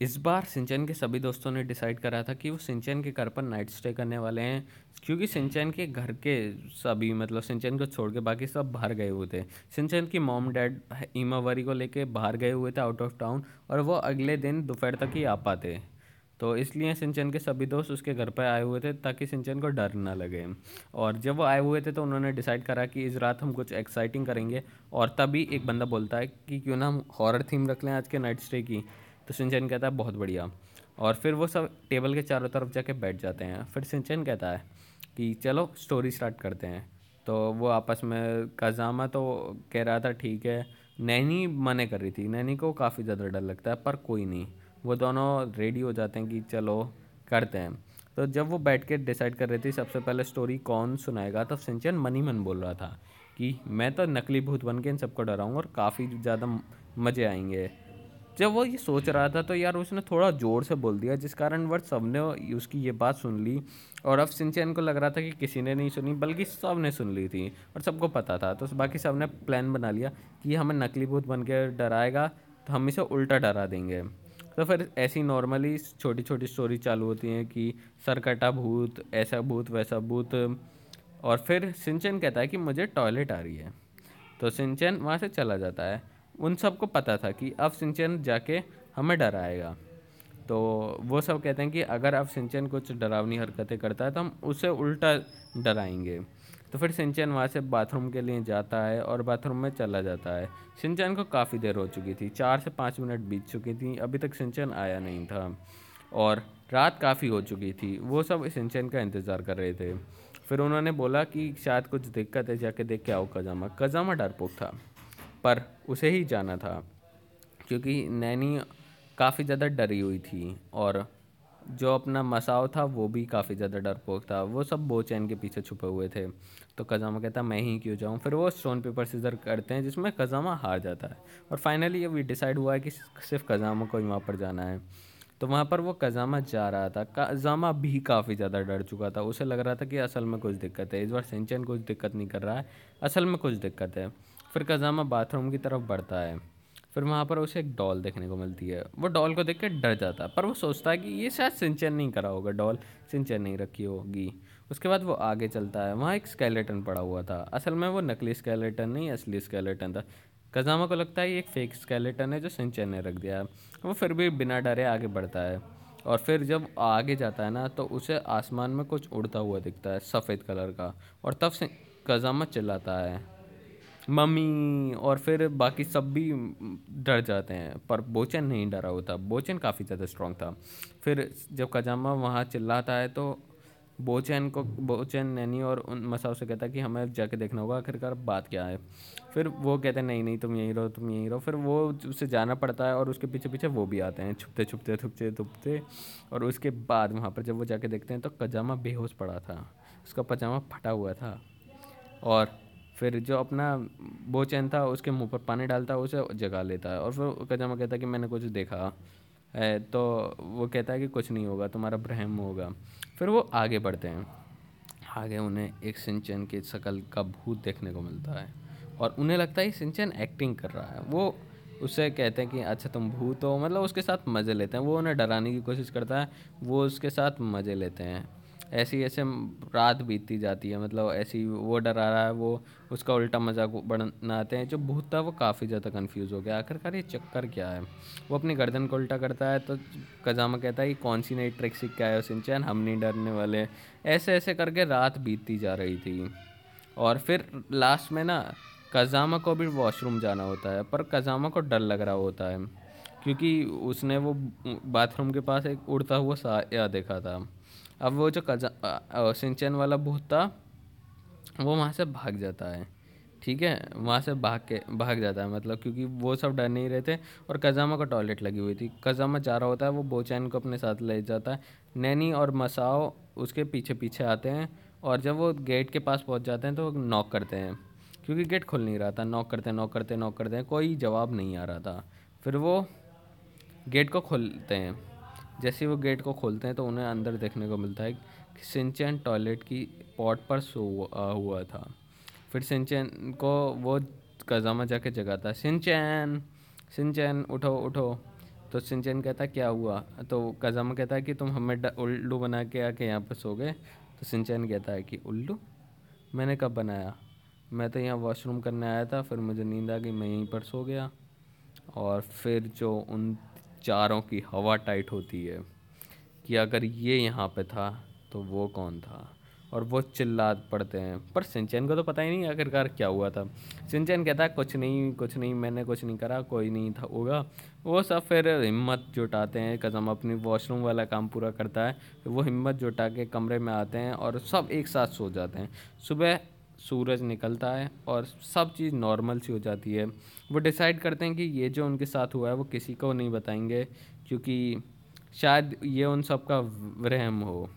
इस बार सिंचन के सभी दोस्तों ने डिसाइड करा था कि वो सिंचन के घर पर नाइट स्टे करने वाले हैं, क्योंकि सिंचन के घर के सभी मतलब सिंचन को छोड़ के बाकी सब बाहर गए हुए थे। सिंचन की मॉम डैड ईमावरी को लेके बाहर गए हुए थे आउट ऑफ़ टाउन और वो अगले दिन दोपहर तक ही आ पाते। तो इसलिए सिंचन के सभी दोस्त उसके घर पर आए हुए थे ताकि सिंचन को डर ना लगे। और जब वो आए हुए थे तो उन्होंने डिसाइड करा कि इस रात हम कुछ एक्साइटिंग करेंगे और तभी एक बंदा बोलता है कि क्यों ना हम हॉरर थीम रख लें आज के नाइट स्टे की। तो सिंचन कहता है, बहुत बढ़िया। और फिर वो सब टेबल के चारों तरफ़ जाके बैठ जाते हैं। फिर सिंचन कहता है कि, चलो स्टोरी स्टार्ट करते हैं। तो वो आपस में, कजामा तो कह रहा था, ठीक है। नैनी मने कर रही थी। नैनी को काफ़ी ज़्यादा डर लगता है, पर कोई नहीं। वो दोनों रेडी हो जाते हैं कि, चलो, करते हैं। तो जब वो बैठ के डिसाइड कर रही थी, सबसे पहले स्टोरी कौन सुनाएगा तो सिंचन मनी मन बोल रहा था कि, मैं तो नकली भूत बन के इन सबको डराऊँगा और काफ़ी ज़्यादा मज़े आएँगे। जब वो ये सोच रहा था तो यार उसने थोड़ा ज़ोर से बोल दिया, जिस कारण वर्ष सबने उसकी ये बात सुन ली। और अब सिंचन को लग रहा था कि किसी ने नहीं सुनी, बल्कि सबने सुन ली थी और सबको पता था। तो बाकी सबने प्लान बना लिया कि हमें नकली भूत बन के डराएगा तो हम इसे उल्टा डरा देंगे। तो फिर ऐसी नॉर्मली छोटी छोटी स्टोरी चालू होती हैं कि सरकटा भूत, ऐसा भूत, वैसा भूत। और फिर सिंचन कहता है कि मुझे टॉयलेट आ रही है। तो सिंचन वहाँ से चला जाता है। उन सबको पता था कि अब सिंचन जाके हमें डराएगा तो वो सब कहते हैं कि अगर अब सिंचन कुछ डरावनी हरकतें करता है तो हम उसे उल्टा डराएँगे। तो फिर सिंचन वहाँ से बाथरूम के लिए जाता है और बाथरूम में चला जाता है। सिंचन को काफ़ी देर हो चुकी थी, चार से पाँच मिनट बीत चुकी थी, अभी तक सिंचन आया नहीं था। और रात काफ़ी हो चुकी थी, वो सब सिंचन का इंतज़ार कर रहे थे। फिर उन्होंने बोला कि शायद कुछ दिक्कत है, जाके देख के आओ कजामा। कजामा डरपोक था। पर उसे ही जाना था, क्योंकि नैनी काफ़ी ज़्यादा डरी हुई थी और जो अपना मसाओ था, वो भी काफ़ी ज़्यादा डरपोक था। वो सब बोचैन के पीछे छुपे हुए थे। तो कजामा कहता, मैं ही क्यों जाऊँ? फिर वो स्टोन पेपर सीजर करते हैं, जिसमें कजामा हार जाता है। और फाइनली ये भी डिसाइड हुआ है कि सिर्फ़ कजामा को ही वहाँ पर जाना है। तो वहाँ पर वो कजामा जा रहा था। कजामा भी काफ़ी ज़्यादा डर चुका था। उसे लग रहा था कि असल में कुछ दिक्कत है। इस बार सिंचन कुछ दिक्कत नहीं कर रहा है। असल में कुछ दिक्कत है। फिर कजामा बाथरूम की तरफ़ बढ़ता है। फिर वहाँ पर उसे एक डॉल देखने को मिलती है। वो डॉल को देख के डर जाता है, पर वो सोचता है कि ये शायद सिंचन नहीं करा होगा, डॉल सिंचन नहीं रखी होगी। उसके बाद वो आगे चलता है। वहाँ एक स्केलेटन पड़ा हुआ था। असल में वो नकली स्केलेटन नहीं, असली स्केलेटन था। कजामा को लगता है ये एक फेक स्केलेटन है जो सिंचन ने रख दिया है। वो फिर भी बिना डरे आगे बढ़ता है। और फिर जब आगे जाता है ना तो उसे आसमान में कुछ उड़ता हुआ दिखता है, सफ़ेद कलर का। और तब से कजामा चिल्लाता है। मम्मी और फिर बाकी सब भी डर जाते हैं। पर बोचन नहीं डरा होता। बोचन काफ़ी ज़्यादा स्ट्रॉन्ग था। फिर जब कजामा वहाँ चिल्लाता है तो बोचैन को बोचैन नैनी और उन मसाओ से कहता कि हमें जाके देखना होगा आखिरकार बात क्या है। फिर वो कहते हैं, नहीं नहीं, तुम यहीं रहो, तुम यहीं रहो। फिर वो उसे जाना पड़ता है और उसके पीछे पीछे वो भी आते हैं। छुपते छुपते छुपते छुपते। और उसके बाद वहाँ पर जब वो जाके देखते हैं तो कजामा बेहोश पड़ा था। उसका पजामा फटा हुआ था। और फिर जो अपना बोचैन था, उसके मुँह पर पानी डालता है उसे जगा लेता है। और फिर कजामा कहता है कि मैंने कुछ देखा है तो वो कहता है कि कुछ नहीं होगा, तुम्हारा भ्रम होगा। फिर वो आगे बढ़ते हैं। आगे उन्हें एक सिंचन की शकल का भूत देखने को मिलता है। और उन्हें लगता है सिंचन एक्टिंग कर रहा है। वो उससे कहते हैं कि अच्छा तुम भूत हो। मतलब उसके साथ मज़े लेते हैं। वो उन्हें डराने की कोशिश करता है, वो उसके साथ मज़े लेते हैं। ऐसी, ऐसे रात बीतती जाती है मतलब ऐसी वो डरा रहा है, वो उसका उल्टा मज़ाक बनाते हैं, जो भूत था वो काफ़ी ज़्यादा कंफ्यूज हो गया। आखिरकार ये चक्कर क्या है? वो अपनी गर्दन को उल्टा करता है तो कजामा कहता है कि कौन सी नई ट्रिक सीख के आया सिंचन? हम नहीं डरने वाले। ऐसे ऐसे करके रात बीतती जा रही थी। और फिर लास्ट में ना कजामा को भी वॉशरूम जाना होता है, पर कजामा को डर लग रहा होता है, क्योंकि उसने वो बाथरूम के पास एक उड़ता हुआ साया देखा था। अब वो जो कजा सिंचन वाला भूत था, वो वहाँ से भाग जाता है। ठीक है? वहाँ से भाग के, भाग जाता है मतलब क्योंकि वो सब डर नहीं रहे थे और कजामा का टॉयलेट लगी हुई थी। कजामा जा रहा होता है, वो बोचैन को अपने साथ ले जाता है। नैनी और मसाओ उसके पीछे पीछे आते हैं और जब वो गेट के पास पहुँच जाते हैं तो नॉक करते हैं। क्योंकि गेट खुल नहीं रहा था, नॉक करते नॉक करते नॉक करते हैं, कोई जवाब नहीं आ रहा था। फिर वो गेट को खोलते हैं। जैसे वो गेट को खोलते हैं तो उन्हें अंदर देखने को मिलता है कि सिंचन टॉयलेट की पॉट पर सो हुआ था। फिर सिंचन को वो कजामा जाके जगाता है, सिंचन सिंचन, उठो उठो। तो सिंचन कहता क्या हुआ? तो कज़ामा कहता है कि, तुम हमें उल्लू बना के आके यहाँ पर सो गए तो सिंचन कहता है कि, उल्लू? मैंने कब बनाया? मैं तो यहाँ वॉशरूम करने आया था, फिर मुझे नींद आ गई, मैं यहीं पर सो गया। और फिर जो उन चारों की हवा टाइट होती है कि अगर ये यहाँ पे था तो वो कौन था? और वो चिल्ला पड़ते हैं। पर सिंचैन को तो पता ही नहीं आखिरकार क्या हुआ था। सिंचन कहता है कुछ नहीं कुछ नहीं, मैंने कुछ नहीं करा, कोई नहीं था होगा। वो सब फिर हिम्मत जुटाते हैं कदम अपनी वॉशरूम वाला काम पूरा करता है वो हिम्मत जुटा के कमरे में आते हैं और सब एक साथ सो जाते हैं। सुबह सूरज निकलता है और सब चीज़ नॉर्मल सी हो जाती है। वो डिसाइड करते हैं कि ये जो उनके साथ हुआ है, वो किसी को नहीं बताएँगे, क्योंकि शायद ये उन सब का वहम हो।